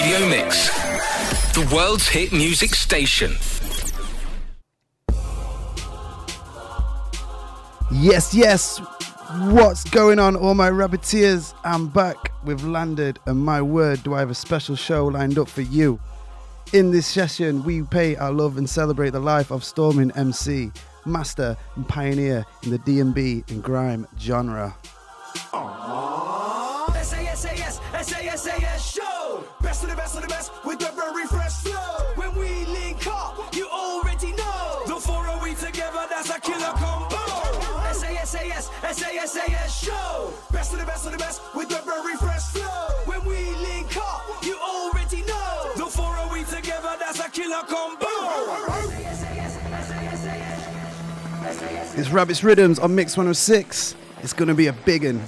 Radio Mix, the world's hit music station. Yes, yes. What's going on, all my rabbiteers? I'm back. We've landed, and my word, do I have a special show lined up for you. In this session, we pay our love and celebrate the life of Stormin MC, master and pioneer in the DnB and grime genre. Aww. best of the best of the best with the very fresh flow. When we link up, you already know. The four of we together, that's a killer combo. It's Rabbit's Riddims on Mix 106. It's gonna be a big one.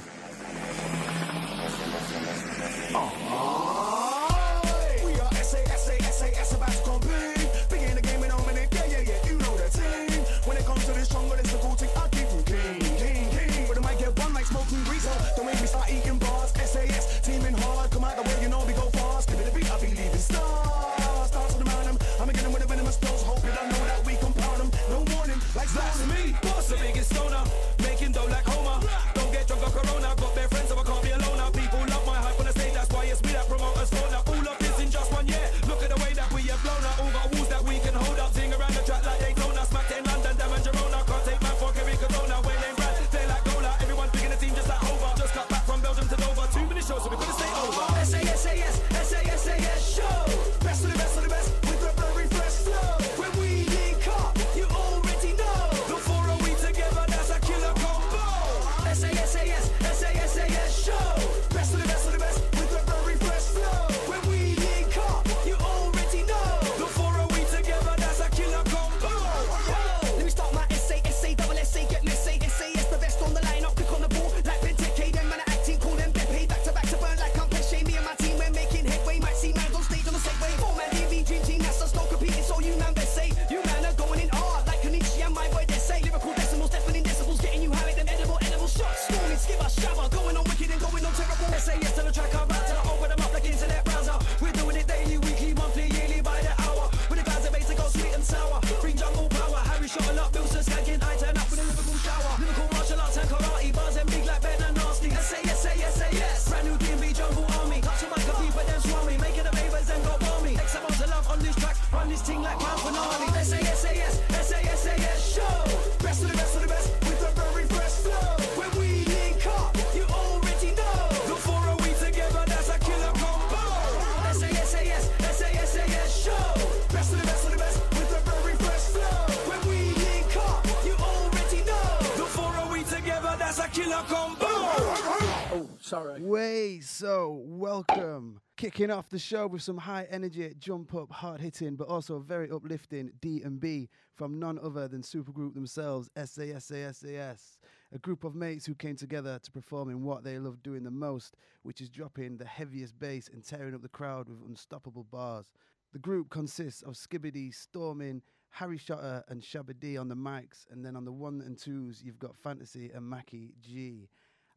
kicking off the show with some high energy, jump up, hard hitting, but also very uplifting D and B from none other than supergroup themselves, SASASAS, a group of mates who came together to perform in what they love doing the most, which is dropping the heaviest bass and tearing up the crowd with unstoppable bars. The group consists of Skibadee, Stormin, Harry Shotta, and Shabba D on the mics, and then on the one and twos, you've got Fantasy and Mackie G.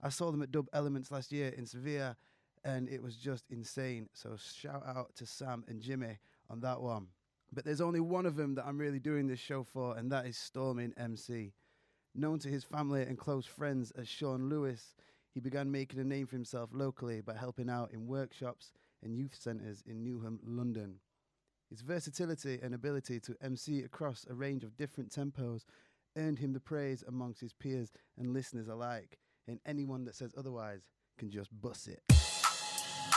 I saw them at Dub Elements last year in Sevilla and it was just insane. So shout out to Sam and Jimmy on that one. But there's only one of them that I'm really doing this show for, and that is Stormin MC. Known to his family and close friends as Sean Lewis, he began making a name for himself locally by helping out in workshops and youth centres in Newham, London. His versatility and ability to MC across a range of different tempos earned him the praise amongst his peers and listeners alike, and anyone that says otherwise can just bust it.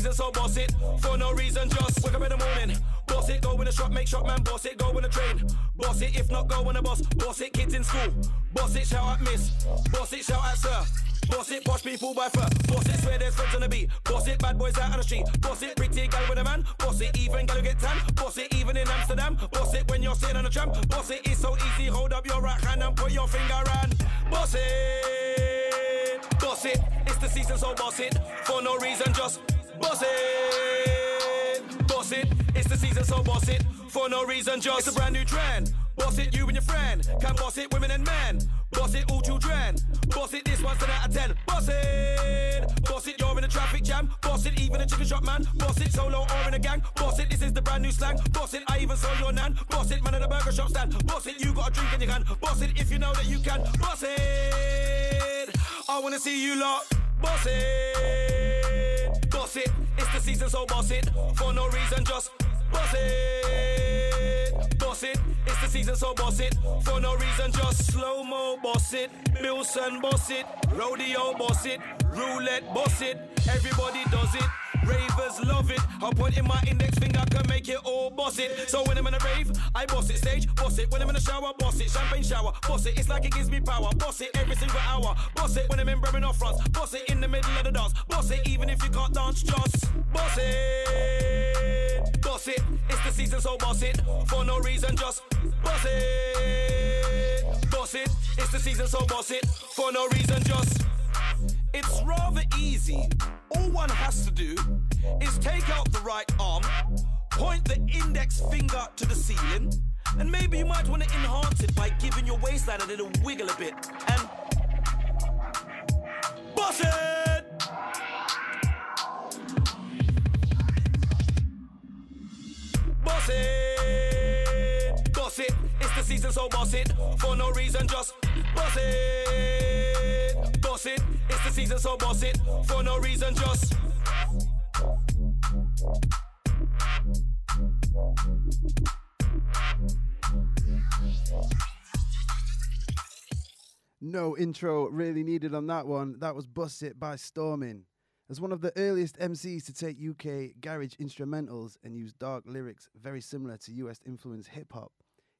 reason, so boss it. For no reason, just wake up in the morning. Boss it, go in the shop, make shop man. Boss it, go in the train. Boss it, if not, go in the bus. Boss it, kids in school. Boss it, shout at miss. Boss it, shout at sir. Boss it, posh people by fur. Boss it, swear there's friends on the beat. Boss it, bad boys out on the street. Boss it, pretty gal with a man. Boss it, even gal get tan. Boss it, even in Amsterdam. Boss it when you're sitting on a tram. Boss it, it's so easy. Hold up your right hand and put your finger on. Boss it, boss it. It's the season, so boss it. For no reason, just boss it, boss it. It's the season, so boss it. For no reason, just it's a brand new trend. Boss it, you and your friend. Can boss it, women and men. Boss it, all children. Boss it, this one's 10 out of 10. Boss it. Boss it, you're in a traffic jam. Boss it, even a chicken shop man. Boss it, solo or in a gang. Boss it, this is the brand new slang. Boss it, I even saw your nan. Boss it, man at the burger shop stand. Boss it, you got a drink in your hand. Boss it, if you know that you can. Boss it. I wanna see you lot. Boss it. It. It's the season, so boss it. For no reason, just boss it. Boss it. It's the season, so boss it. For no reason, just slow mo boss it. Bilson boss it. Rodeo boss it. Roulette boss it. Everybody does it. Ravers love it. I'm pointing my index finger can make it all boss it. So when I'm in a rave, I boss it. Stage, boss it. When I'm in a shower, boss it. Champagne shower, boss it. It's like it gives me power. Boss it every single hour. Boss it when I'm in Bremen off fronts. Boss it in the middle of the dance. Boss it even if you can't dance, just boss it. Boss it. It's the season, so boss it. For no reason, just boss it. Boss it. It's the season, so boss it. For no reason, just. It's rather easy. All one has to do is take out the right arm, point the index finger to the ceiling, and maybe you might want to enhance it by giving your waistline a little wiggle a bit. And. Boss it! Boss it! Boss it! It's the season, so boss it. For no reason, just boss it! Boss it! It's the season, so boss it. For no reason, just. No intro really needed on that one. That was Bust It by Stormin. As one of the earliest MCs to take UK garage instrumentals and use dark lyrics very similar to US influenced hip hop,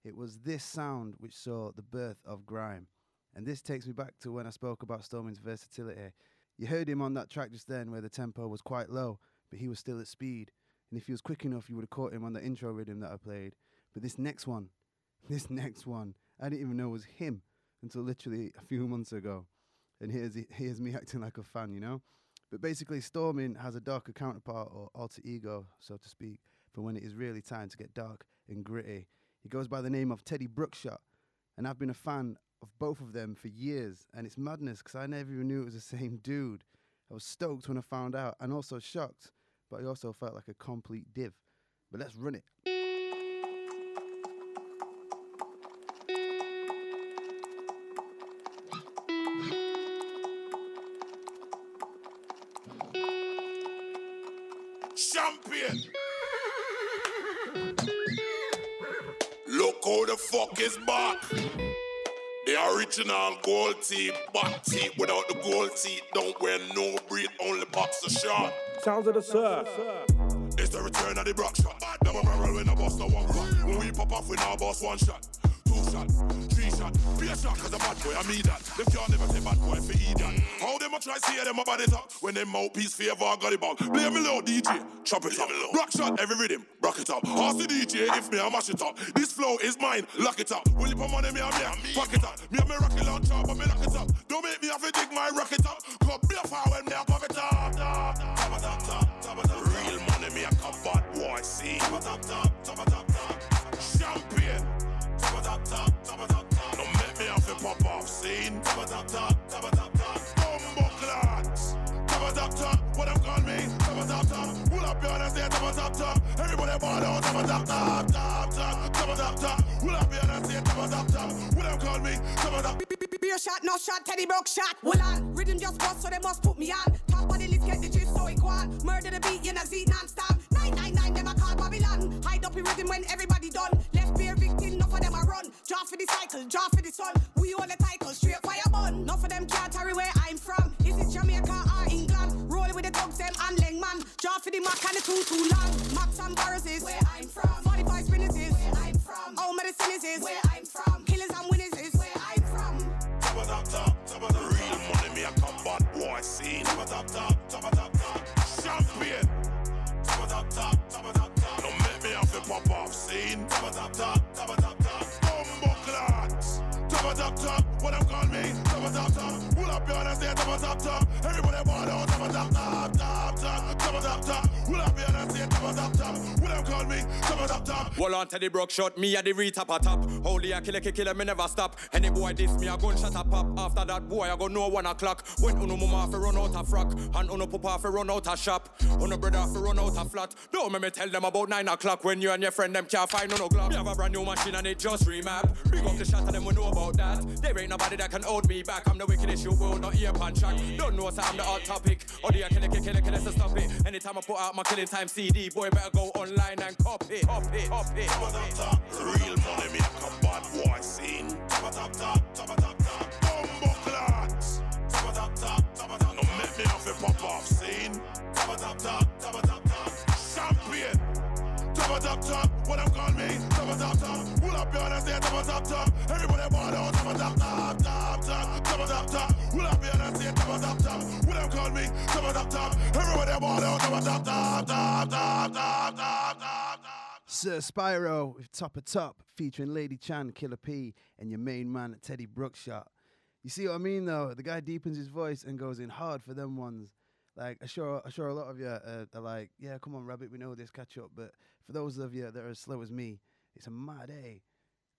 it was this sound which saw the birth of grime. And this takes me back to when I spoke about Stormin's versatility. You heard him on that track just then where the tempo was quite low, but he was still at speed. And if he was quick enough, you would have caught him on the intro rhythm that I played. But this next one, this next one, I didn't even know was him until literally a few months ago. And here's, here's me acting like a fan, you know? But basically, Stormin has a darker counterpart or alter ego, so to speak, for when it is really time to get dark and gritty. He goes by the name of Teddy Bruckshot, and I've been a fan of both of them for years, and it's madness because I never even knew it was the same dude. I was stoked when I found out, and also shocked, but I also felt like a complete div. But let's run it. Champion. Look how the fuck is back. The original gold teeth, back teeth without the gold teeth. Don't wear no breed, only boxer short. Sounds of the surf. It's the return of the Brock shot. Double barrel when I bust the one cut. When we pop off, we now boss one shot. Two shot, three shot, be a shot, cause a bad boy, I mean that. Them can't never say bad boy for idiot. How them a try see them about it up when them mouthpiece favor I got it back. Play me low, DJ, chop it up. Rock shot, every rhythm, rock it up. Ask the DJ if me, I mash it up. This flow is mine, lock it up. Will you put money, me, I me, fuck it up. Me, I me rocket launcher, but me lock it up. Don't make me have to dig my rocket up. Come be a fire when Beer shot, no shot, Teddy broke shot. Rhythm just bust, so they must put me on. Top of the list, get the gist, so it go on. Murder the beat, Up rhythm when everybody done. Left beer victim, enough of them a run. Draw for the cycle, draw for the sun. We own the title, straight fire bun. Enough of them can't carry where I'm from. Is it Jamaica or England? Rolling with the dogs, them and Lengman. Draw for the Mac and the too too long. Max and Barres is where I'm from. 45 spinners is where I'm from. All medicine is where I'm from. Killers and winners is where I'm from. Top, of top, top, top, top. Real money, me, I come bad boy scene. Top of top, top of me? Top of top top. Pull up your hands there, top of top top. Everybody ball out, top of top top, top top. Top of top top. Pull up your hands there, top of top top. What them call me? Top of top top. Hold on to the broke shot, me a the retap a top. Holy a killer, killer, me never stop. Any boy diss me, a gunshot a pop. After that boy, I go no one o'clock. When uno mama fi run out a frock, and uno papa fi run out a shop. Uno brother fi run out a flat. Don't make me tell them about nine o'clock when you and your friend them can't find no glock. Me have a brand new machine and it just remap. Bring up the shot and them we know about that. There ain't nobody that can hold me back. I'm the wickedest you will not hear pan track. Don't know so I'm the hot topic. Or the killer, killer, killer, so stop it. Anytime I put out my killing time CD, boy better go online and copy, copy, copy. Top of top top, real money make a bad boy scene. Top of top top, top of top top. Bumbo clots. Top of top top, top of top. Don't make me have to pop off scene. Top of top top, top of top top. Top of top top, what them call me? Top of top top. Pull up your hands there, top of top top. Everybody ball out, top of top top, top top. Top of top top. Pull up your hands there, top of top top. What call me? Top of top top. Everybody ball out, top of top, top top, top top, top top. Sir Spyro with Topper Top featuring Lady Chann, Killer P, and your main man Teddy Bruckshot. You see what I mean though? The guy deepens his voice and goes in hard for them ones. Like I'm sure, I'm sure a lot of you uh, are like, yeah, come on, Rabbit, we know this, catch up. But for those of you that are as slow as me, it's a mad day.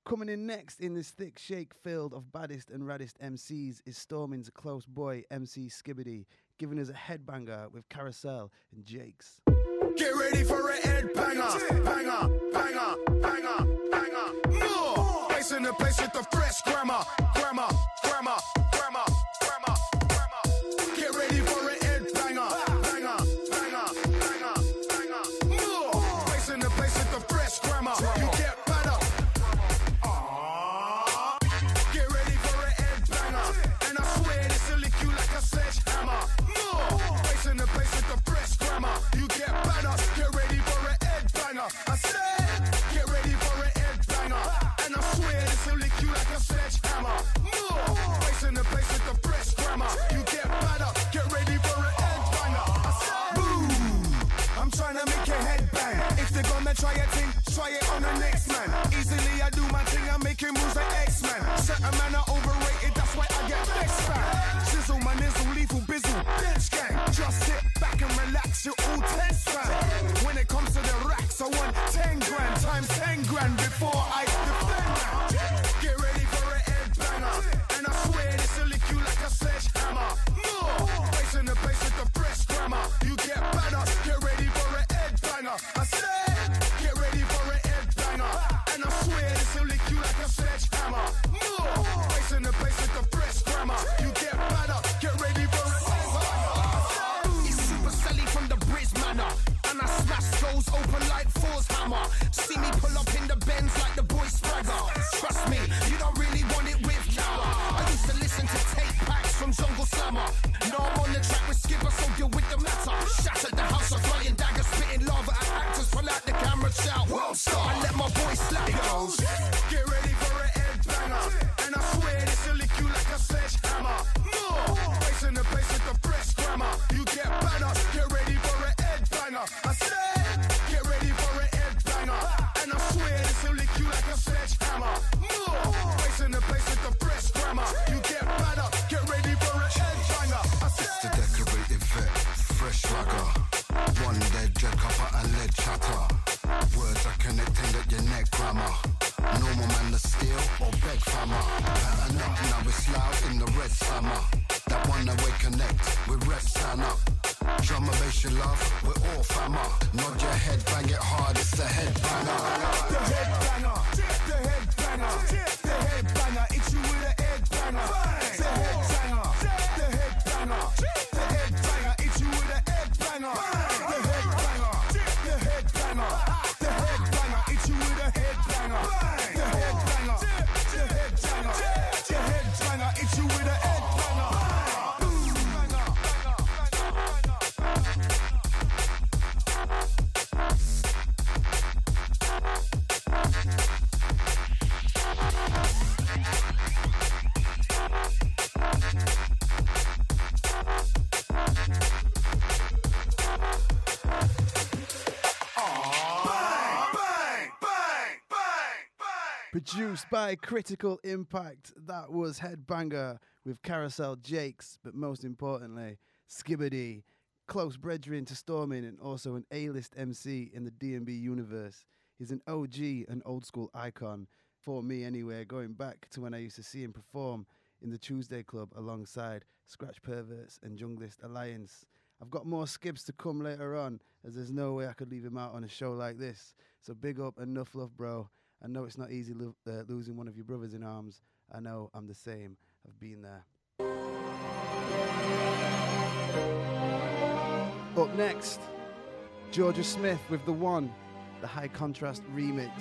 Coming in next in this thick shake field of baddest and raddest MCs is Stormin's close boy MC Skibadee, giving us a headbanger with Carosel and Jakes. Get ready for a head banger, banger, banger, banger, banger. More. Place in the place with the fresh grammar, grammar, grammar, grammar, try a thing, try it on the next the. That one that we connect, we rep stand up. Drum and bass you love, we're all fammer. Nod your head, bang it hard, it's the head banger. the head banger. The head banger. The head banger. It's you with a head banger. By Critical Impact, that was Headbanger with Carosel Jakes, but most importantly, Skibadee, close brethren to Stormin and also an A-list MC in the D&B universe. He's an OG, an old school icon for me anyway, going back to when I used to see him perform in the Tuesday Club alongside Scratch Perverts and Junglist Alliance. I've got more skips to come later on, as there's no way I could leave him out on a show like this. So big up, enough love, bro. I know it's not easy lo- uh, losing one of your brothers in arms. I know I'm the same. I've been there. Up next, Jorja Smith with the one, the high contrast remix.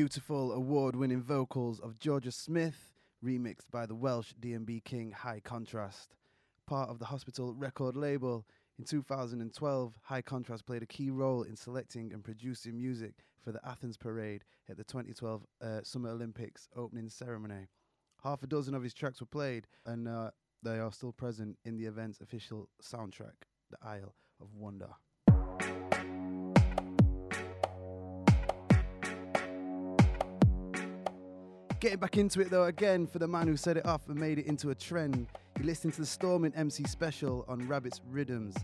Beautiful award winning vocals of Jorja Smith, remixed by the Welsh DnB king High Contrast. Part of the Hospital record label, in 2012, High Contrast played a key role in selecting and producing music for the Athens Parade at the 2012 uh, Summer Olympics opening ceremony. Half a dozen of his tracks were played, and uh, they are still present in the event's official soundtrack, The Isle of Wonder. Getting back into it though, again, for the man who set it off and made it into a trend. You're listening to the Stormin MC special on Rabbit's Riddims.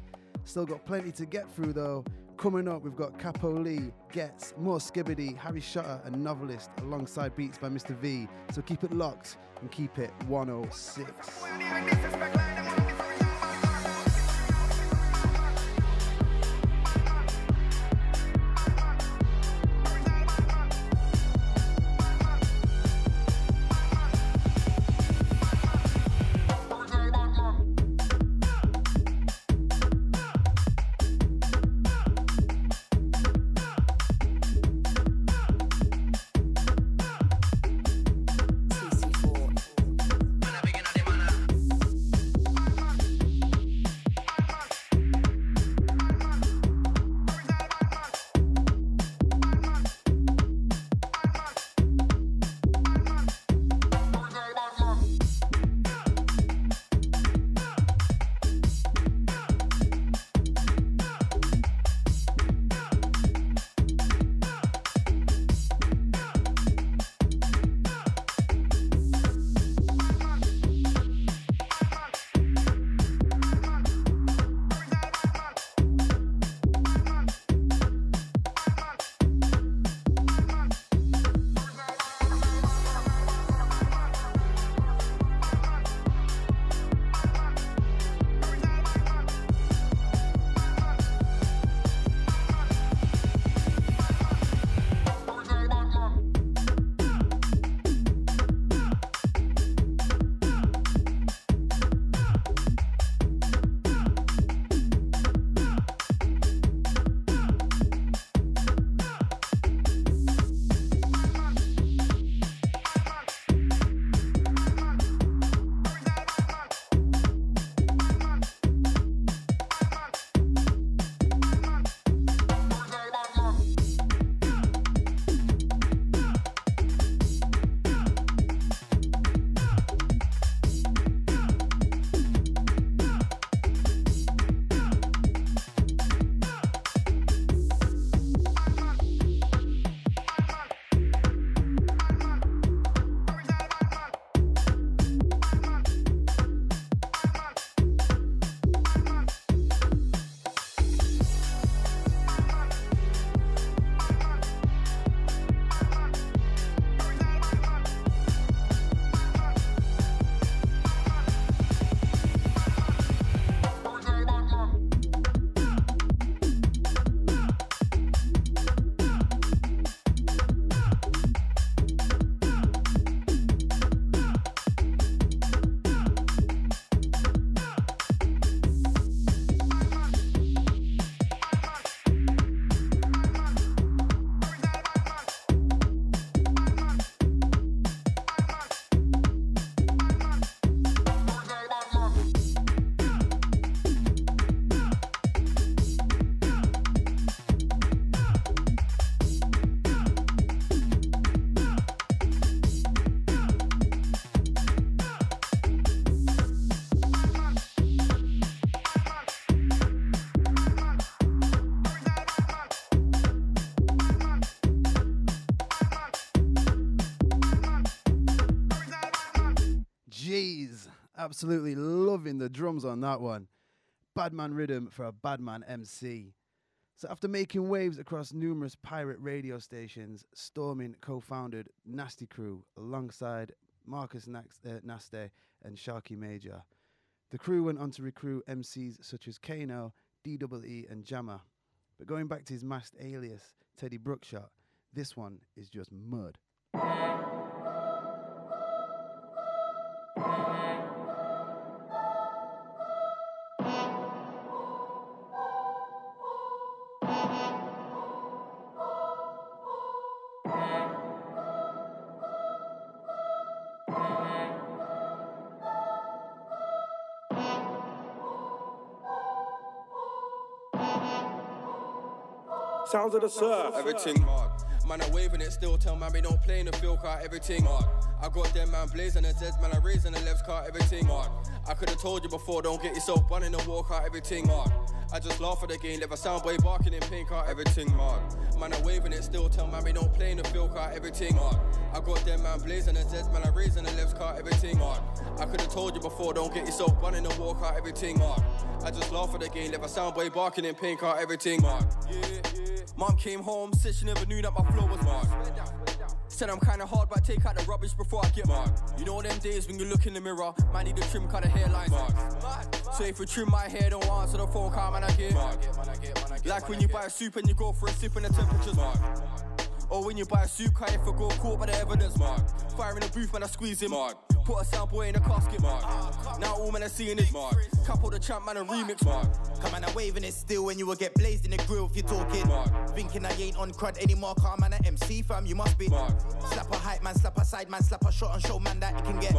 Still got plenty to get through though. Coming up, we've got Cappo Lee, Ghetts, more Skibadee, Harry Shotta, and Novelist alongside beats by Mr. V. So keep it locked and keep it 106. Absolutely loving the drums on that one. Badman rhythm for a Badman MC. So after making waves across numerous pirate radio stations, Stormin co-founded Nasty Crew alongside Marcus Nax- uh, Naste and Sharky Major. The crew went on to recruit MCs such as Kano, DWE, and Jammer. But going back to his masked alias, Teddy Bruckshot, this one is just mud. Sounds of the surf. Everything hard. Man, I'm waving it still. Tell man, we don't play in the field car. Everything hard. I got them man blazing the Zeds, man. I raising the left car. Everything hard. I could have told you before. Don't get yourself running the walk out. Everything hard. I just laugh at the game. Never sound boy barking in pink car. Everything hard. Man, I'm waving it still. Tell man, we don't play in the field car. Everything hard. I got them man blazing the Zeds, man. I raising the left car. Everything hard. I could have told you before. Don't get yourself running the walk out. Everything hard. I just laugh at the game. Never sound boy barking in pink car. Everything hard. Yeah, yeah. Mom came home, said she never knew that my flow was hard. Said I'm kinda hard, but take out the rubbish before I get mad. You know them days when you look in the mirror, might need to trim cut the hairlines. So if you trim my hair, don't answer the phone call, man I get. Like when you buy a soup and you go for a sip and the temperature's mark. Or when you buy a suit if I go caught by the evidence, mark. Fire in the booth, man, I squeeze him, mark. Put a sound boy in a casket, mark. Now all man are seeing is mark. Couple the champ, man, a remix, mark. Come on, I'm waving it still when you will get blazed in the grill if you're talking. Thinking I ain't on crud anymore, car man, a MC fam, you must be. Slap a hype man, slap a side man, slap a shot and show man that you can get.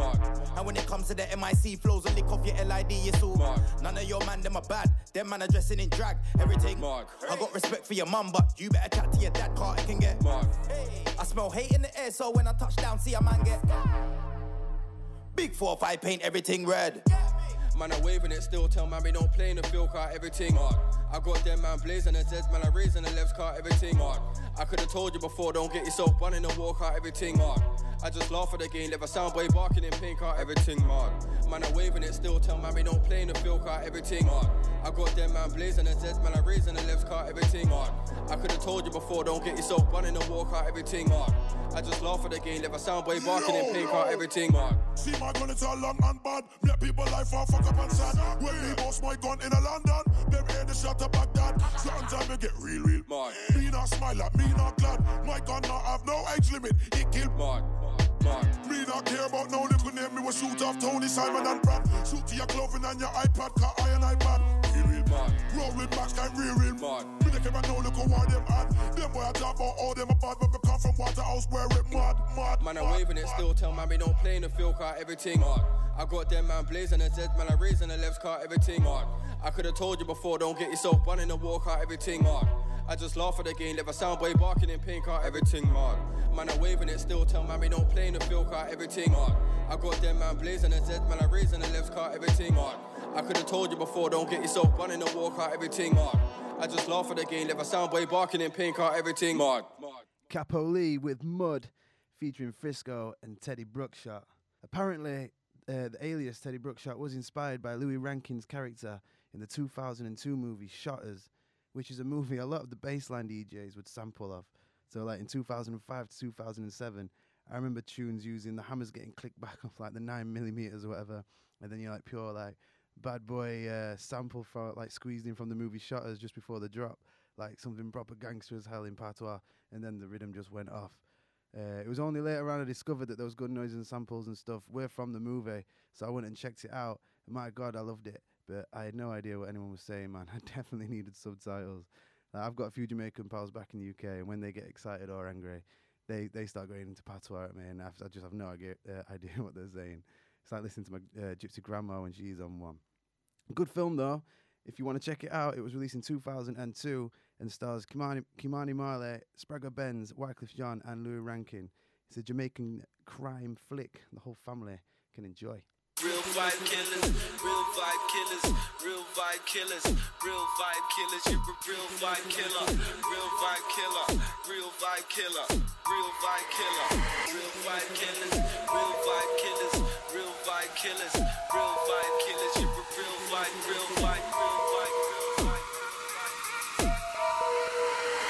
And when it comes to the MIC flows, and lick off your LID, it's all. None of your man, them are bad. Them man are dressing in drag, everything. Mark. I got respect for your mum, but you better chat to your dad, car it can get. I smell hate in the air, so when I touch down, see a man get. Big 4-5 paint everything red. Man, I'm waving it still. Tell man, we don't play in the field car. Everything hard. I got them man blazing the Zeds, man. I raising the left car. Everything hard. I could have told you before. Don't get yourself running the walk out. Everything hard. I just laugh at the game. Never sound boy barking in pink car. Everything hard. Man, I'm waving it still. Tell man, we don't play in the field car. Everything hard. I got them man blazing the Zeds, man. I raising the left car. Everything hard. I could have told you before. Don't get yourself running the walk out. Everything hard. I just laugh at the game. Never sound boy barking in pink car. Everything hard. See my gun, it's all long and bad. Make people life fuck up and sad. When me boss my gun in a London, them hear the shot of Baghdad. Certain time me get real, real. Mark. Me not smile at me not glad. My gun not have no age limit. It kill Mark. Mark. Me not care about no little name. Me will shoot off Tony Simon and Brad. Shoot to your clothing and your iPad, car iron iPad. Real, real. Mark. Roll with Max kind real, real. Mark. Me not care about no little war them had. Them boy I talk about all them bad, but me come from Waterhouse where it mad, mad. Man, I'm waving it still. Tell man, we don't play in the field car. Everything hard. I got them man blazing the Zeds, man. I raising the left car. Everything hard. I could have told you before. Don't get yourself running the walk out. Everything hard. I just laugh at the game. Never sound boy barking in pink car. Everything hard. Man, I'm waving it still. Tell man, we don't play in the field car. Everything hard. I got them man blazing the Zeds, man. I raising the left car. Everything hard. I could have told you before. Don't get yourself running the walk out. Everything hard. I just laugh at the game. Never sound boy barking in pink car. Everything hard. Cappo Lee with Mud, featuring Frisco and Teddy Bruckshot. Apparently, uh, the alias Teddy Bruckshot was inspired by Louie Rankin's character in the 2002 movie Shottas, which is a movie a lot of the bassline DJs would sample of. So, like in 2005 to 2007, I remember tunes using the hammers getting clicked back off like the nine millimeters or whatever, and then you're like pure like bad boy uh, sample for like squeezed in from the movie Shottas just before the drop, like something proper gangster as hell in patois, and then the rhythm just went off. Uh, it was only later on I discovered that those good noises and samples and stuff were from the movie, so I went and checked it out. And my God, I loved it, but I had no idea what anyone was saying, man. I definitely needed subtitles. Like, I've got a few Jamaican pals back in the UK, and when they get excited or angry, they, they start going into patois at me, and I, I just have no idea, uh, idea what they're saying. It's like listening to my uh, gypsy grandma when she's on one. Good film though. If you want to check it out, it was released in 2002 and stars Ky-Mani, Ky-Mani Marley, Spragga Benz, Wyclef Jean, and Louie Rankin. It's a Jamaican crime flick the whole family can enjoy. Real vibe killers, real vibe killers, real vibe killers, real vibe killers. You're a real vibe killer, real vibe killer, real vibe killer, vibe killer, real vibe killers, real vibe killers, real vibe killers, real vibe killers. You're a real vibe, real vibe, real vibe, real vibe.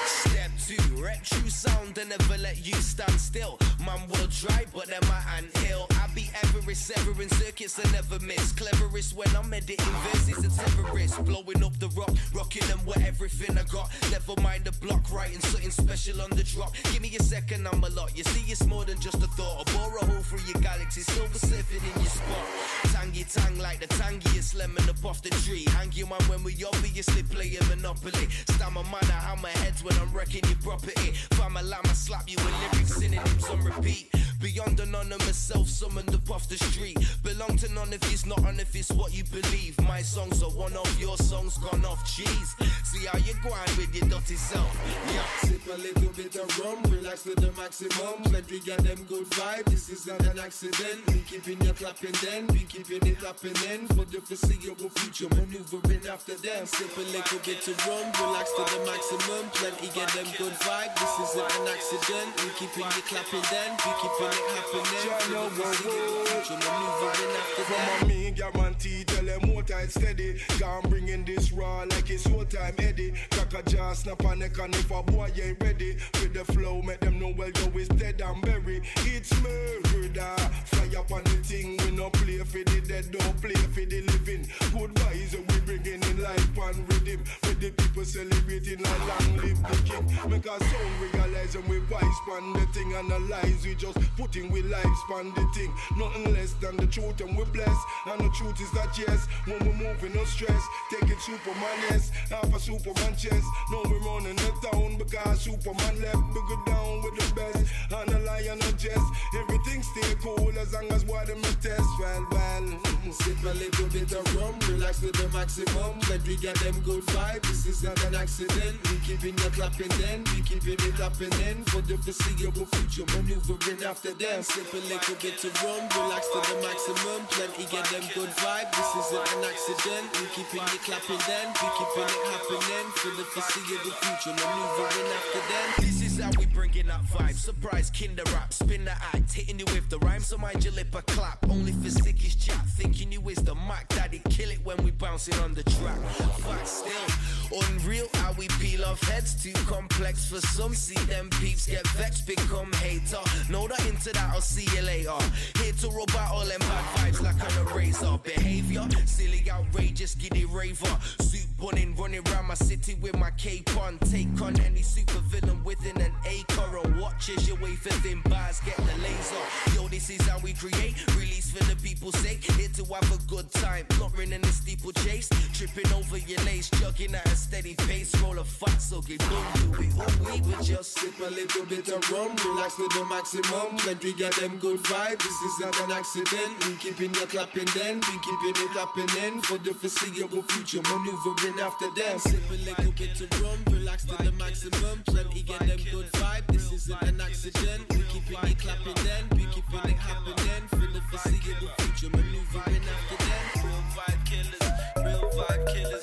Step two, rep sound and never let you stand still. Man will dry, but then my ant hill. I be Everest, severing circuits I never miss. Cleverest when I'm editing verses a terrorist. Blowing up the rock, rocking them with everything I got. Never mind the block, writing something special on the drop. Give me a second, I'm a lot. You see, it's more than just a thought. I bore a hole through your galaxy, silver surfing in your spot. Tangy tang like the tangiest lemon up off the tree. Hang man when we obviously play a monopoly. Stammer man, I hammer heads when I'm wrecking your property. Fam a llama slap you with lyrics synonyms on repeat. Beyond anonymous self summoned up off the street. Belong to none of it's not on if it's what you believe. My songs are one of your songs gone off. Cheese. See how you grind with your dirty self. Yeah, sip a little bit of rum, relax to the maximum. Plenty get them good vibe. This is not an accident. We keeping you clapping then, we keeping it clapping then. For the foreseeable future, maneuvering after them. Sip a little bit of rum, relax to the maximum. Plenty get them good vibe. This isn't an accident. We keeping you clapping then, we keeping it happening. For the foreseeable future, maneuvering after them. From a me, guarantee, tell them more tight steady. Gone bringing this raw like it's whole time Eddie. Crack a jar, snap a neck, and if a boy ain't ready, with the flow, make them know well, yo, it's dead and buried. It's murder, fly up on the thing, we no play for the dead, don't play for the living. Good vibes, we bringing in life and rhythm. With the people celebrating a long live the king. Make a sound realize and we vice pan the thing, analyze, we just putting we lives pan the thing. Nothing less than the truth, and we bless. And the truth is that yes, when we moving, no stress. Taking Superman, yes, half a Superman chest. No, we running the town because Superman left. We go down with the best. And a lion, a jest. Everything stay cool as long as them a test. Well, well. Mm, Sip a little bit of rum, relax with the maximum. Let we get them good vibe. This is not an accident. We keeping you clapping then, we keeping it clapping then. For the foreseeable future, maneuvering after them. Sip a little bit of rum, relax to the maximum. Plenty get them good vibe. This isn't an accident. We keeping it clapping then, we keeping it happening. For the foreseeable future, maneuvering after them. This is how we bringing that vibe. Surprise kinder rap, spin the act, hitting you with the rhyme. So mind your lip a clap. Only for sickest chat, thinking you is the Mac Daddy. Kill it when we bouncing on the track. Fact still, unreal how we peel off heads. Too complex for some. See them peeps get vexed, become hater. Know that into that, I'll see you later. Here to rub out all them bad vibes like an eraser. Behavior, silly, outrageous, giddy raver. Suit bunning, running round my city with my cape on. Take on any super villain within an acre. And watch as you wait for thin bars, get the laser. Yo, this is how we create. Release for the people's sake. Here to have a good time. Not running the steeple chase. Tripping over your lace, jugging at a steady pace. Roll a so get boom, all we would just Sip a little bit of rum, relax to the maximum. Plenty get them good vibe. This is not an accident. We keeping you clapping then, we keeping it then. For the foreseeable future, maneuvering after them. Sip a little bit of rum, relax to the maximum. Plenty get them good vibe. This isn't an accident. We keeping it clapping then, we keeping it happening. For the foreseeable future, maneuvering after them. Real vibe killers, real vibe killers,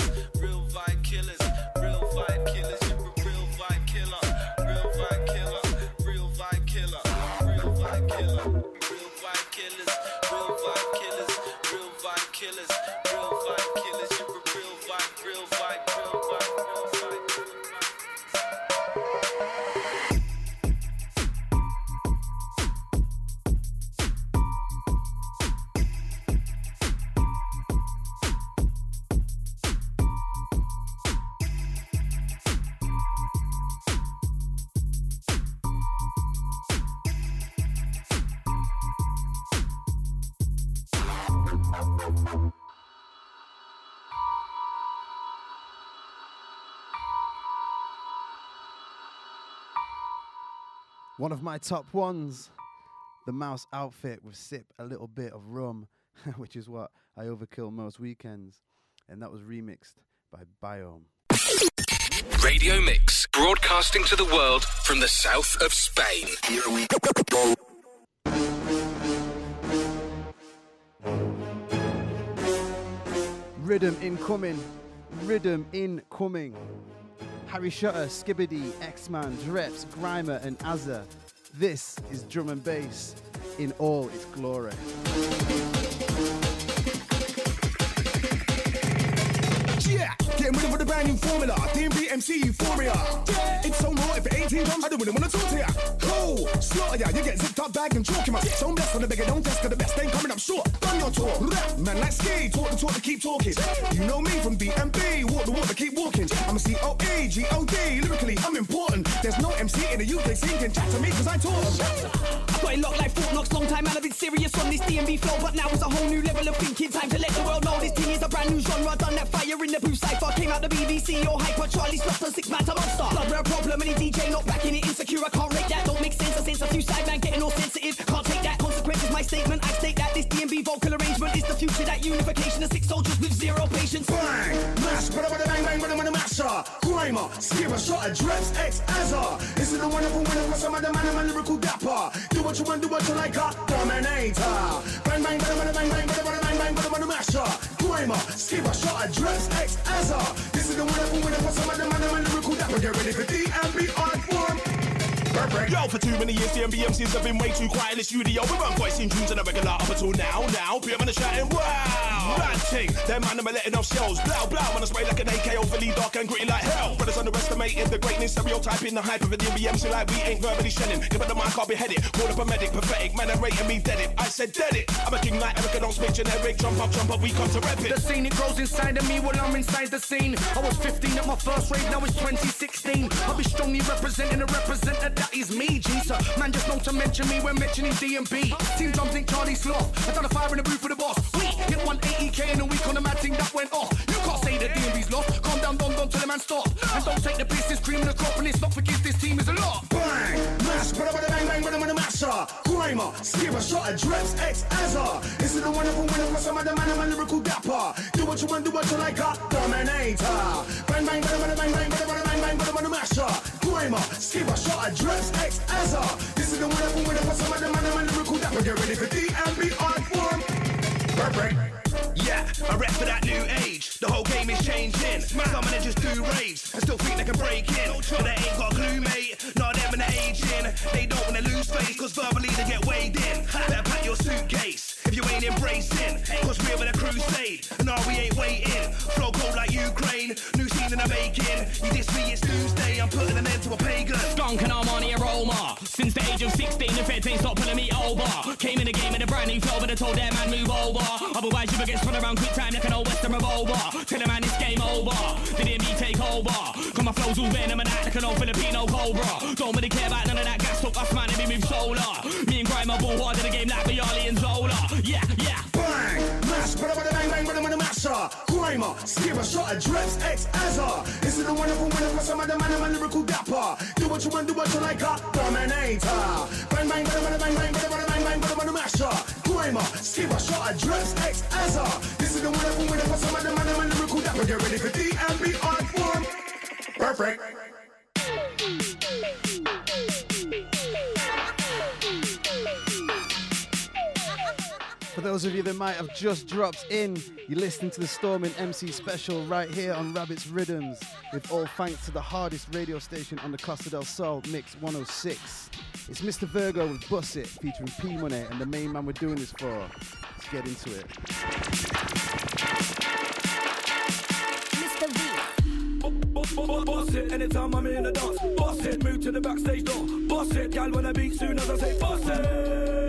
One of my top ones, the mouse outfit with sip a little bit of rum, which is what I overkill most weekends. And that was remixed by Biome. Radio Mix, broadcasting to the world from the south of Spain. Here we go. Rhythm incoming. Rhythm incoming. Harry Shotta, Skibadee, Eksman, Dreps, Grima, and Azza. This is drum and bass in all its glory. Brand new formula. DnB MC Euphoria. It's so hot if it ain't team I don't really wanna talk to ya. Cool, slaughter ya. You get zipped up bag and chalk him up. So blessed on the bigger, don't test, 'cause the best ain't coming up short. Done your tour. Rap, man, like ski. Talk the talk to keep talking. You know me from DnB. Walk the walk to keep walking. I'm a C-O-A, G-O-D. Lyrically, I'm important. There's no MC in the UK scene can chat to me 'cause I talk. I got it locked like Fort Knox, long time, man. I've been serious on this DnB flow, but now it's a whole new level of thinking. Time to let the world know this thing is a brand new genre. Done that fire in the booth cipher. Came out the BBC or hyper. Charlie Sloth and six man to monster. Blood rare problem, any DJ not backing it insecure. I can't rate that, don't make sense. A sense of few side man getting all sensitive. Can't take Great is my statement. I state that this DnB vocal arrangement is the future. That unification of six soldiers with zero patience. Bang! Mash! Bada bada bang bang bada bada masher. Grima, ah. skipper, shot, Dreps, X, Azza. This is the wonderful winner for some of the man and my lyrical dapper. Do what you want, do what you like, I dominator. Bang bang bada bada bang bang bada bada bang bang bada bada masher. Grima, ah. skipper, shot, Dreps, X, Azza. This is the wonderful winner for some of the man and my lyrical dapper. Get ready for DnB on form. Yo, for too many years, the MCs have been way too quiet in the studio. We run voicing tunes on a regular up until now. Now, and the shouting, wow! Bad thing, man, I'm letting off shells. Blow, blow, when I spray like an AK overly dark and gritty like hell. Brothers underestimating the greatness, stereotyping the hype of the DBMC like we ain't verbally shelling. Give it the mic, I'll be headed. Call up a medic, pathetic, man, I'm rating me dead it. I said dead it. I'm a king like Erica, don't speak generic. Jump up, jump up, we come to rep it. The scene, it grows inside of me while I'm inside the scene. I was 15 at my first rave, now it's 2016. I'll be strongly representing a representative that is me, G. So, man, just know to mention me when mentioning D&B. Team drums think Charlie Sloth. I done a fire in the booth for the boss. We hit 180k in a week on the mad thing that went off. Say that D&B's lost. Calm down, don, don, till the man stop. And don't take the piss, this cream in the crop, and it's not forgive this team is a lot. Bang, mash, bada bada bang bang, bada bada masher. Grima, skipper, shot at Dreps, X Azza. This is the wonderful winner for some of the man, I'm a lyrical dapper. Do what you want, do what you like, uh, dominator. Bang bang, bada bada bang bang, bada bada bang bang, bada bada masher. Grima, skipper, shot at Dreps, X Azza. This is the wonderful winner for some of the man, I'm a lyrical dapper. Get ready for D and B on form. Yeah, I rap for that new age. The whole game is changing. Some just do raves and still think they can break in. But they ain't got glue, mate. Not them and they aging. They don't wanna lose face, cause verbally they get weighed in. Better pack your suitcase you ain't embracing. Cause we're with a crusade, and no, we ain't waiting. Flow cold like Ukraine, new scene in the making. You diss me, it's Tuesday. I'm putting an end to a pagan. Skunk and Armani aroma. Since the age of 16, the feds ain't stop pulling me over. Came in the game with a brand new flow, but I told that man move over. Otherwise, you would get spun around quick time like an old Western revolver. Tell the man it's game over. Didn't me take over. Cause my flow's all venom and act like an old Filipino cobra. Don't really care about none of that gas talk, us man, and me move solar. Me and Grime are ball in the game like Vialli and Zola. Yeah, yeah. Bang, mash, bada bada bang bang, bada bada masher. Grima, skipper, shot at Dreps, X Azza. This is the wonderful winner for some of the man, I'm a lyrical dapper. Do what you want, do what you like, uh, dominator. Bang bang, bada bada bang bang, bada bada bang bang, bada bada masher. Grima, skipper, shot at Dreps, X Azza. This is the wonderful winner for some of the man, I'm a lyrical dapper. Get ready for D and B on form. Perfect. Those of you that might have just dropped in, you're listening to the Stormin MC special right here on Rabbit's Riddims, with all thanks to the hardest radio station on the Costa del Sol, Mix 106. It's Mr. Virgo with Buss It, featuring P Money, and the main man we're doing this for. Let's get into it. Mr. V. Boss it, anytime I'm in the dance. Boss it, move to the backstage door. Boss it, gal I beat soon as I say boss it.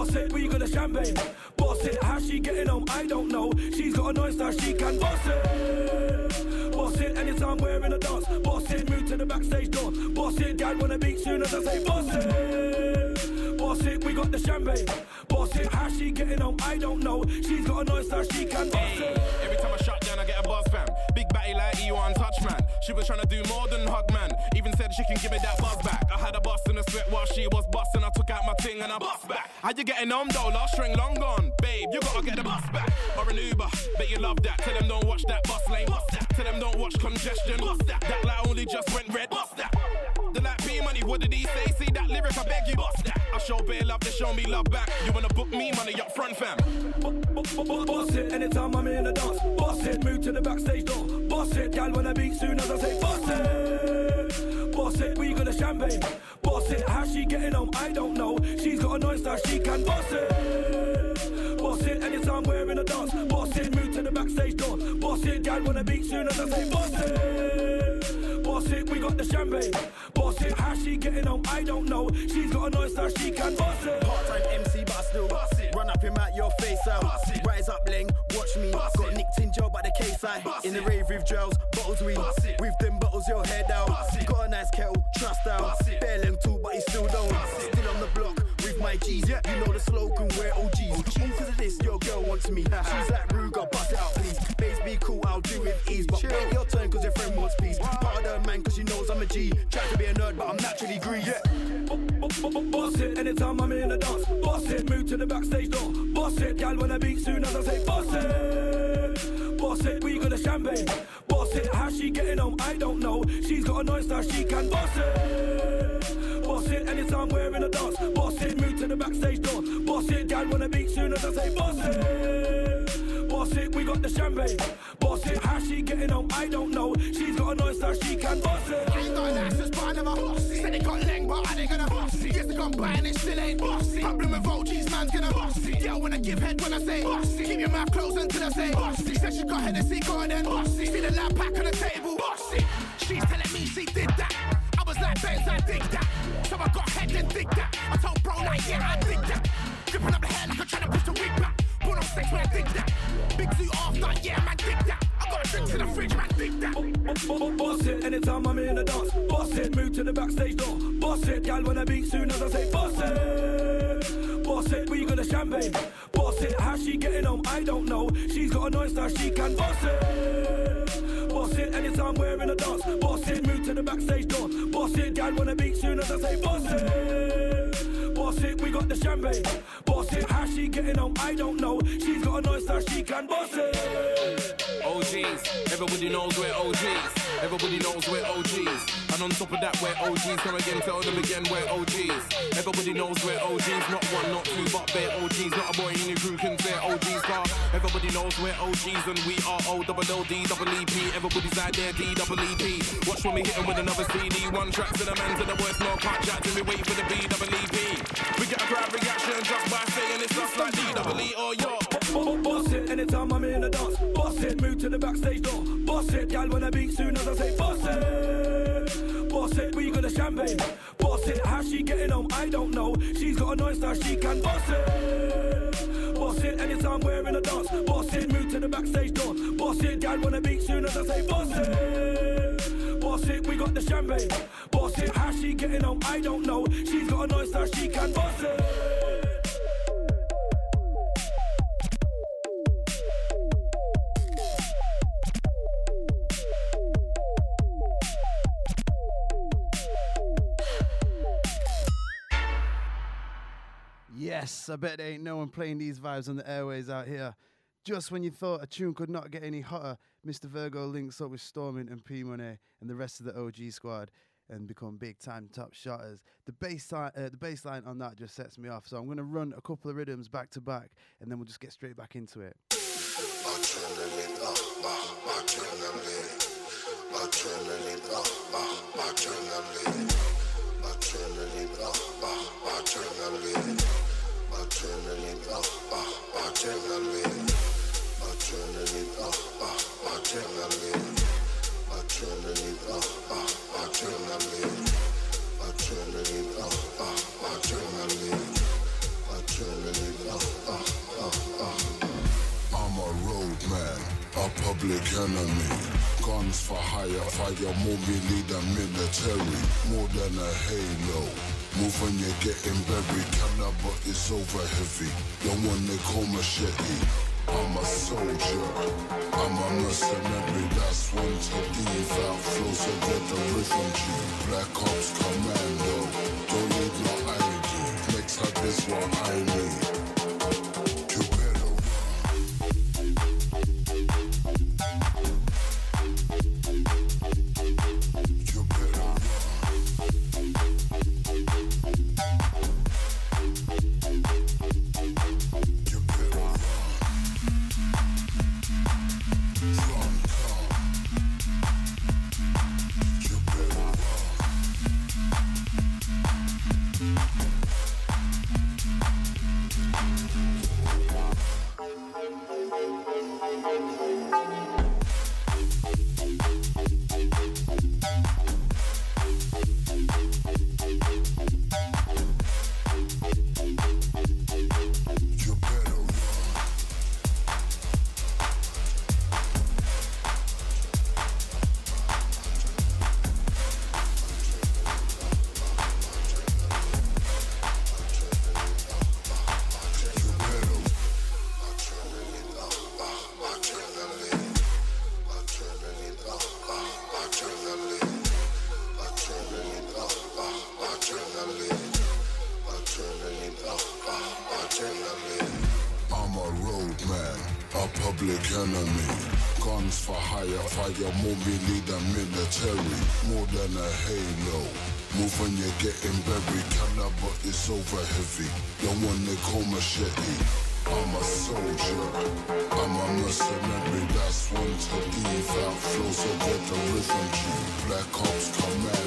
Boss it, we got a champagne. Boss it, how she getting home? I don't know. She's got a nice that she can boss it. Boss it, anytime we're in a dance. Boss it, move to the backstage door. Boss it, dad wanna beat soon as I say boss it. Boss it, we got the champagne. Boss it, how she getting home? I don't know. She's got a nice that she can boss it. Every time I shut down, I get a buzz, fam. Big batty like you on touch, man. She was trying to do more than hug, man. Even said she can give me that buzz back. I had a bust in a sweat while she was busting. I out my ting and I bust back. How you getting on though? Last string long gone, babe. You gotta get the bus back. Or an Uber, bet you love that. Tell them don't watch that bus lane. Bust that. Tell them don't watch congestion. Bust that. That light only just went red. Bust. The like P money, what did he say? See that lyric, I beg you. Bust that. I show bare love, they show me love back. You wanna book me, money up front, fam. Boss it, anytime I'm in the dance. Boss it, move to the backstage door. Boss it, gal when I beat soon as I say boss it. Boss it, we got a champagne. Boss it, how she getting home? I don't know. She's got a nice that she can boss it. Boss it, anytime we're in a dance. Boss it, to the backstage door. Boss it, gal I beat soon as I say boss it. Boss it, we got the champagne. Boss it, how she getting home? I don't know. She's got a nice that she can boss it. Part-time MC, but I still boss it. run up him out your face uh, out. Rise up, Ling, watch me. Boss Got nicked in jail by the case I in the rave with gels, bottles we Boss it. With them bottles your head out. Boss it. Got a nice kettle, trust out. Boss it. Bare Ling too, but he still don't. Still on the block with my G's. Yeah. You know the slogan, we're OGs. All cause of this, your girl wants me. She's like Ruger, ease. But wait your turn, cause your friend wants peace. Part of the man, cause she knows I'm a G. Try to be a nerd, but I'm naturally green. Boss it, anytime I'm in the dance. Boss it, move to the backstage door. Boss it, gal when I beat soon as I say boss it. Boss it, we got a champagne. Boss it, how she getting home? I don't know. She's got a nice style, she can boss it. Boss it, anytime we're in a dance. Boss it, move to the backstage door. Boss it, gal wanna beat soon as I say boss it. Boss it, we got the champagne. Boss it, how she getting home? I don't know. She's got a nice style, she can boss it. I ain't got an access, but I never bossy. Said it got leng, but I ain't gonna bossy. Yes, they gone and it still ain't bossy. Problem with OGs, man's gonna bossy. Yeah, when I give head when I say bossy. Keep your mouth closed until I say bossy. Said she got Hennessy, go on then bossy. See the loud pack on the table, bossy. She's telling me she did that. I was like, Benz, I dig that. So I got head and dig that. I told bro, like, yeah, I dig that. Gripping up the hair like I'm trying to push the wig back. Put on six I dig that. Big two after, yeah, man, dig that. I got drinks in the fridge, man, dig that. Oh, oh, oh, boss it, anytime I'm in the dance. Boss it, move to the backstage door. Boss it, gal wanna beat soon as I say boss it. Boss it, we got a champagne. Boss it, how she getting home? I don't know. She's got a nice style, she can boss it. Boss it, anytime we're in the dance. Boss it, move to the backstage door. Boss it, gal wanna beat soon as I say boss it. Boss it, we got the champagne. Boss it, how she getting on? I don't know. She's got a nice style, she can boss it. OGs, everybody knows we're OGs. Everybody knows we're OGs. And on top of that, we're OGs. Come again, tell them again, we're OGs. Everybody knows we're OGs. Not one, not two, but they're OGs. Not a boy in your crew can say OGs. Car. Everybody knows we're OGs and we are O double O D double E P. Everybody's out there D double E P. Watch when we hit 'em with another CD. One track to the men to the worst, no chat till we wait for the B double E P. We get a crowd reaction just by saying it's just like D double E or yo. Boss it, anytime I'm in the dance. Boss it, move to the backstage door. Boss it, gal wanna beat soon as I say boss it. Boss it, we got a champagne. Boss it, how she getting home? I don't know. She's got a nice style, she can boss it. Boss it, anytime we're in the dance. Boss it, move to the backstage door. Boss it, gal wanna beat soon as I say boss it. Boss it, we got the champagne. Boss it, how she getting home? I don't know. She's got a nice style, she can boss it. I bet there ain't no one playing these vibes on the airways out here. Just when you thought a tune could not get any hotter, Mr. Virgo links up with Stormin and P Money and the rest of the OG squad and become big time top shotters. The bass uh, the bass line on that just sets me off. So I'm going to run a couple of rhythms back to back and then we'll just get straight back into it. Adrenaline adrenaline. Adrenaline adrenaline. Adrenaline adrenaline. Adrenaline adrenaline. Adrenaline. I'm a road man, a public enemy. Guns for hire, fire really than military. More than a halo. Move when you're getting buried. But it's over heavy. One they call machete. I'm a soldier. I'm a mercenary. That's one to leave out. Flow so get the G. Black Ops Commando. Don't need no ID. Next up is what I need. Move when you're getting buried. Caliber is over heavy. Don't want to call machete. I'm a soldier. I'm a mercenary. That's one to leave out. Flow so the rhythm G. Black Ops Commando.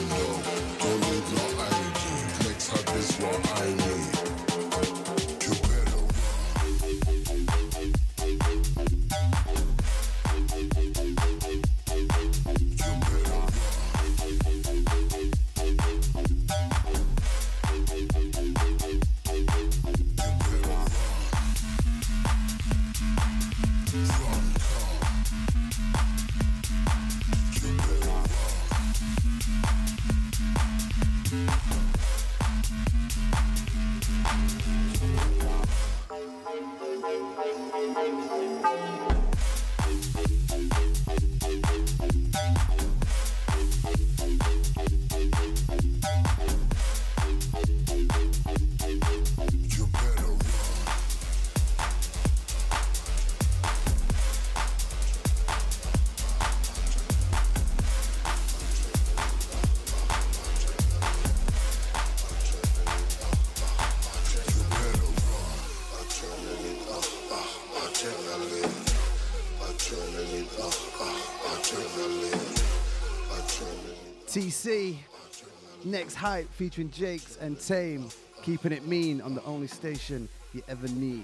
Next hype featuring Jakes and Tame, keeping it mean on the only station you ever need.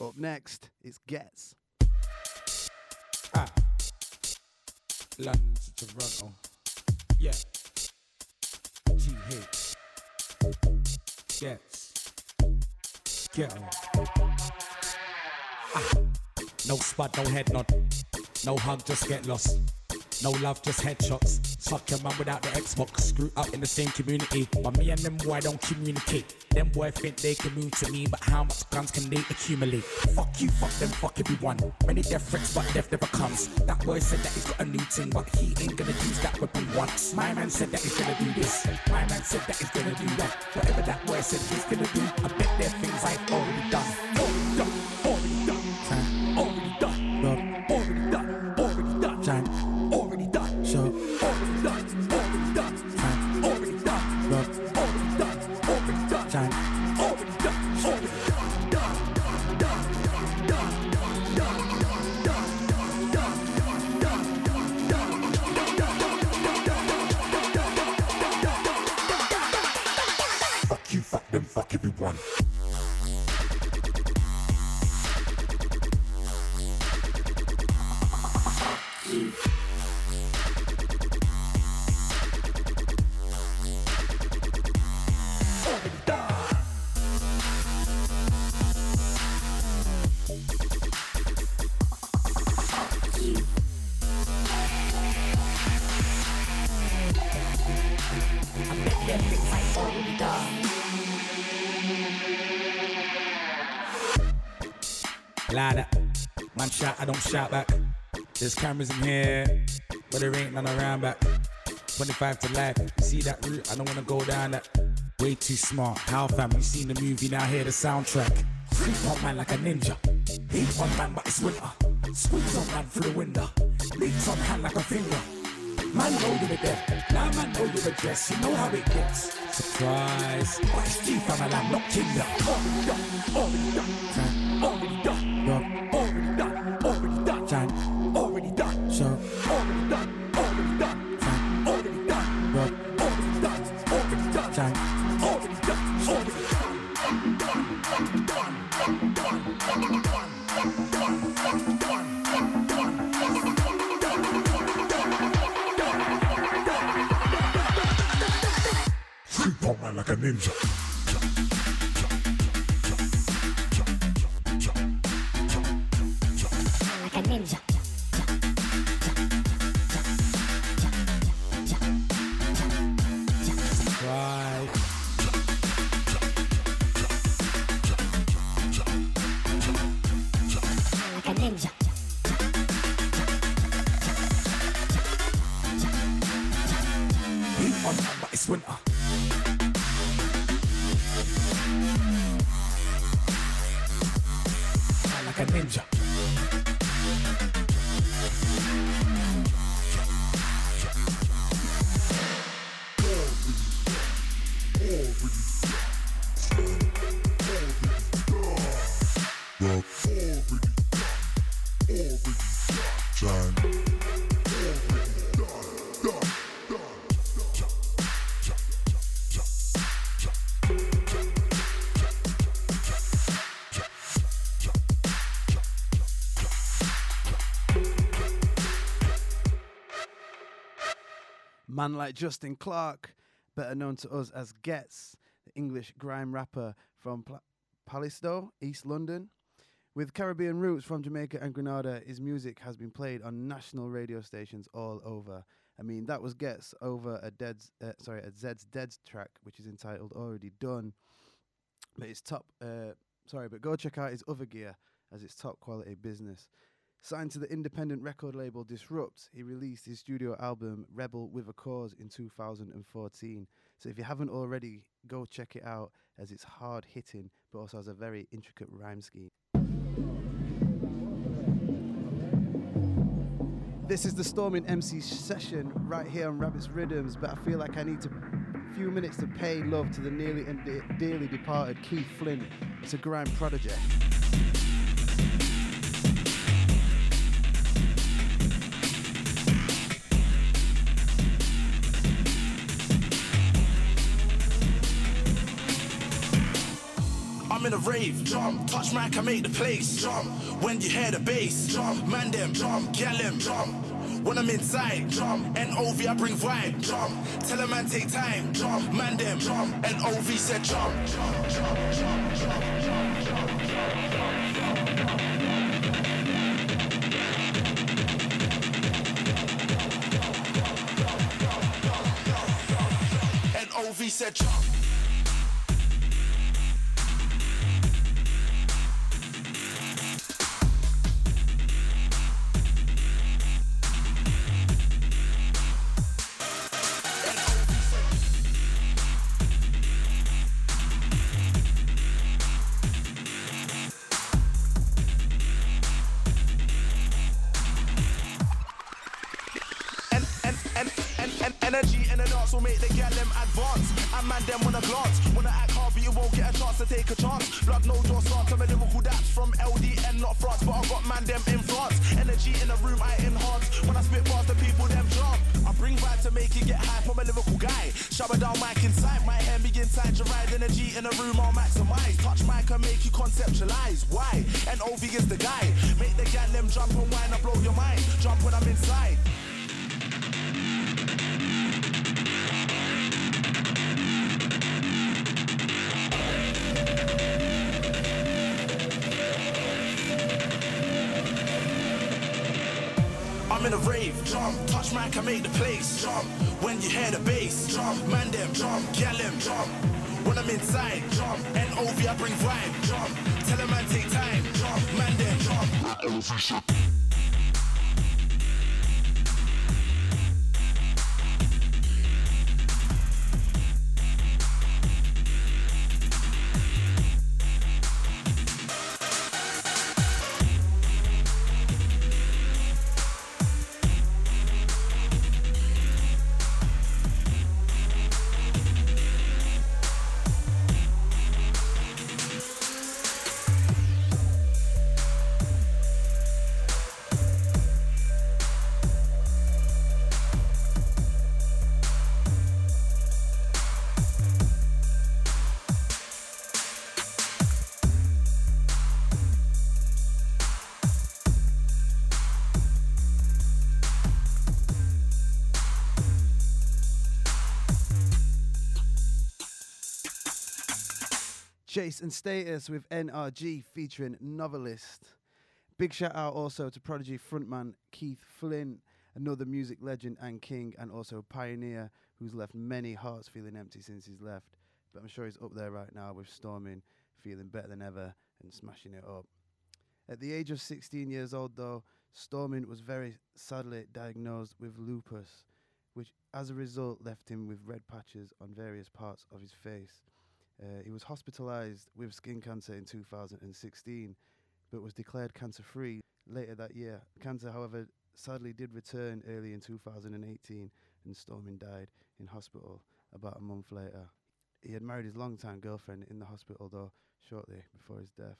Up next, it's Ghetts. Ah. London to Toronto. Yeah. GH. Ghetts. Ghetto. Ah. No spot, no head nod. No hug, just get lost. No love, just headshots. Fuck your man without the Xbox. Screw up in the same community. But me and them boy don't communicate. Them boy think they can move to me, but how much guns can they accumulate? Fuck you, fuck them, fuck everyone. Many death threats, but death never comes. That boy said that he's got a new thing, but he ain't gonna use that weapon once. My man said that he's gonna do this. My man said that he's gonna do that. Whatever that boy said he's gonna do, I bet there are things I've already done. Don't shout back. There's cameras in here, but there ain't none around back. 25 to life. You see that route? I don't wanna go down that. Way too smart. How fam? You seen the movie, now hear the soundtrack. Creep on man like a ninja. Heat on man, but it's winter. Squeeze on man through the window. Leaks on hand like a finger. Man know you the death. Now man know you the dress. You know how it gets. Surprise. But it's deep on a lamb, not kinder. Already done. Already done. ninja. Hit on number is winner. Man like Justin Clarke, better known to us as Ghetts, the English grime rapper from Pla- Palisto, East London. With Caribbean roots from Jamaica and Grenada, his music has been played on national radio stations all over. I mean, that was Ghetts over a Dead's, uh, sorry, a Zed's Dead's track, which is entitled Already Done. But it's top, uh, sorry, but go check out his other gear as it's top quality business. Signed to the independent record label Disrupt, he released his studio album Rebel with a Cause in 2014. So if you haven't already, go check it out as it's hard hitting, but also has a very intricate rhyme scheme. This is the Stormin MC session right here on Rabbit's Riddims, but I feel like I need a few minutes to pay love to the nearly and de- dearly departed Keith Flint. It's a grime prodigy. I'm in a rave, jump, touch mic, I make the place, jump. When you hear the bass, jump, man them, jump, get them, jump. When I'm inside, jump, NOV I bring vibe, jump. Tell a man take time, jump, man them, jump. NOV said jump, jump, jump, jump, said Chase and Status with NRG featuring Novelist. Big shout out also to Prodigy frontman Keith Flint, another music legend and king, and also a pioneer who's left many hearts feeling empty since he's left. But I'm sure he's up there right now with Stormin, feeling better than ever and smashing it up. At the age of 16 years old, though, Stormin was very sadly diagnosed with lupus, which as a result left him with red patches on various parts of his face. Uh, he was hospitalized with skin cancer in 2016, but was declared cancer free later that year. Cancer, however, sadly did return early in 2018, and Stormin died in hospital about a month later. He had married his longtime girlfriend in the hospital, though, shortly before his death.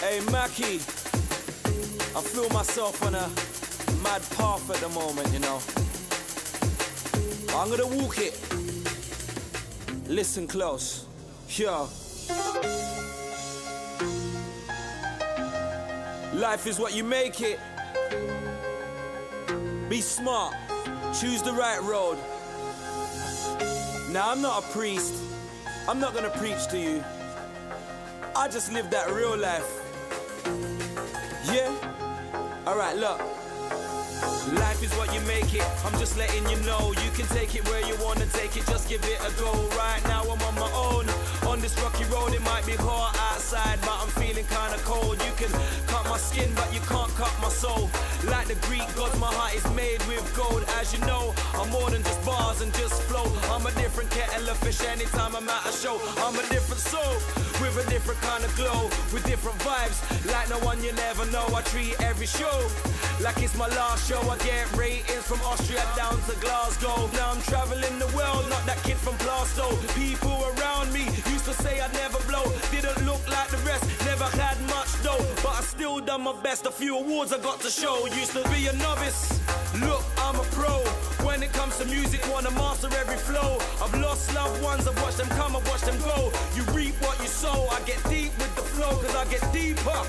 Hey Mackie, I feel myself on a mad path at the moment, you know. I'm gonna walk it. Listen close. Yo. Life is what you make it. Be smart. Choose the right road. Now, I'm not a priest. I'm not gonna preach to you. I just live that real life. Yeah? Alright, look. Life is what you make it. I'm just letting you know. You can take it where you wanna take it. Just give it a go. Right now I'm on my own. On this rocky road, it might be hot outside, but I'm feeling kinda cold. You can cut my skin, but you can't cut my soul. Like the Greek gods, my heart is made with gold. As you know, I'm more than just bars and just flow. I'm a different kettle of fish anytime I'm at a show. I'm a different soul with a different kind of glow, with different vibes. Like no one you never know. I treat every show like it's my last show. I get ratings from Austria down to Glasgow. Now I'm traveling the world, not that kid from Plaistow. People around me used to say I'd never blow. Didn't look like the rest, never had much though. But I still done my best. A few awards I got to show. Used to be a novice. Look, I'm a pro. When it comes to music, wanna master every flow. I've lost loved ones, I've watched them come, I've watched them go. You reap what you sow. I get deep with the flow, cause I get deeper.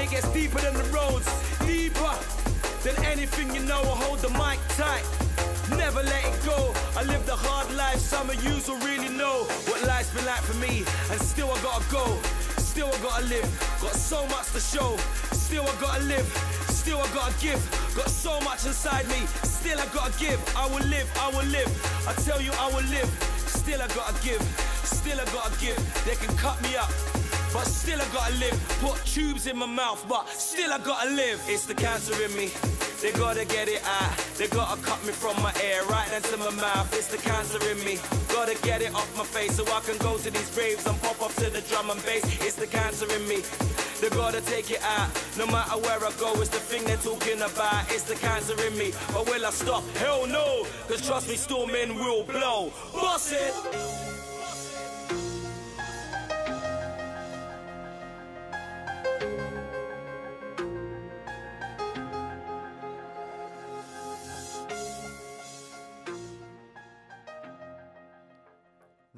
It gets deeper than the roads, deeper than anything you know. I hold the mic tight, never let it go. I live the hard life, some of yous will really know what life's been like for me. And still I gotta go, still I gotta live. Got so much to show, still I gotta live. Still I gotta give, got so much inside me. Still I gotta give, I will live, I will live. I tell you I will live. Still I gotta give, still I gotta give. They can cut me up, but still I gotta live. Put tubes in my mouth, but still I gotta live. It's the cancer in me. They gotta get it out. They gotta cut me from my ear right into my mouth. It's the cancer in me. Gotta get it off my face so I can go to these raves and pop up to the drum and bass. It's the cancer in me. They gotta take it out. No matter where I go, it's the thing they're talking about. It's the cancer in me. But will I stop? Hell no. Cause trust me, Stormin will blow. Boss it.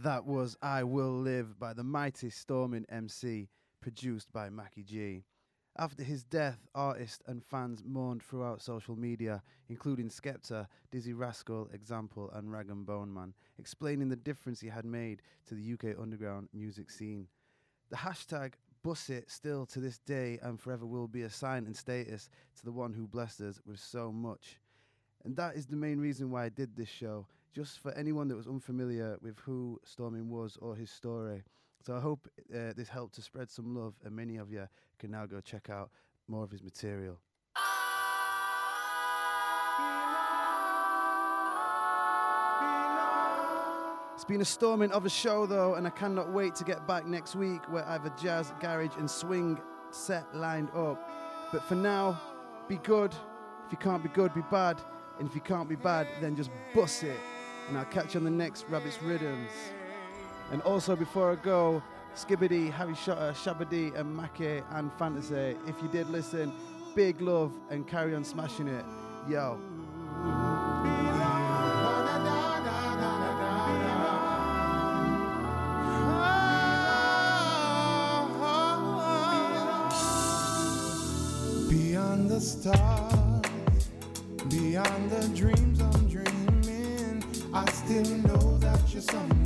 That was I Will Live by the mighty Stormin MC, produced by Mackie G. After his death, artists and fans mourned throughout social media, including Skepta, Dizzee Rascal, Example, and Rag and Bone Man, explaining the difference he had made to the UK underground music scene. The hashtag Bussit still to this day and forever will be a sign and status to the one who blessed us with so much. And that is the main reason why I did this show, just for anyone that was unfamiliar with who Stormin was or his story. So I hope uh, this helped to spread some love, and many of you can now go check out more of his material. It's been a storming of a show though, and I cannot wait to get back next week where I have a jazz, garage, and swing set lined up. But for now, be good. If you can't be good, be bad. And if you can't be bad, then just bust it. And I'll catch you on the next Rabbit's Riddims. And also, before I go, Skibadee, Harry Shotta, uh, Shabba D, and Make and Fantasy. If you did listen, big love and carry on smashing it. Yo. Beyond the stars, Still know that you're somewhere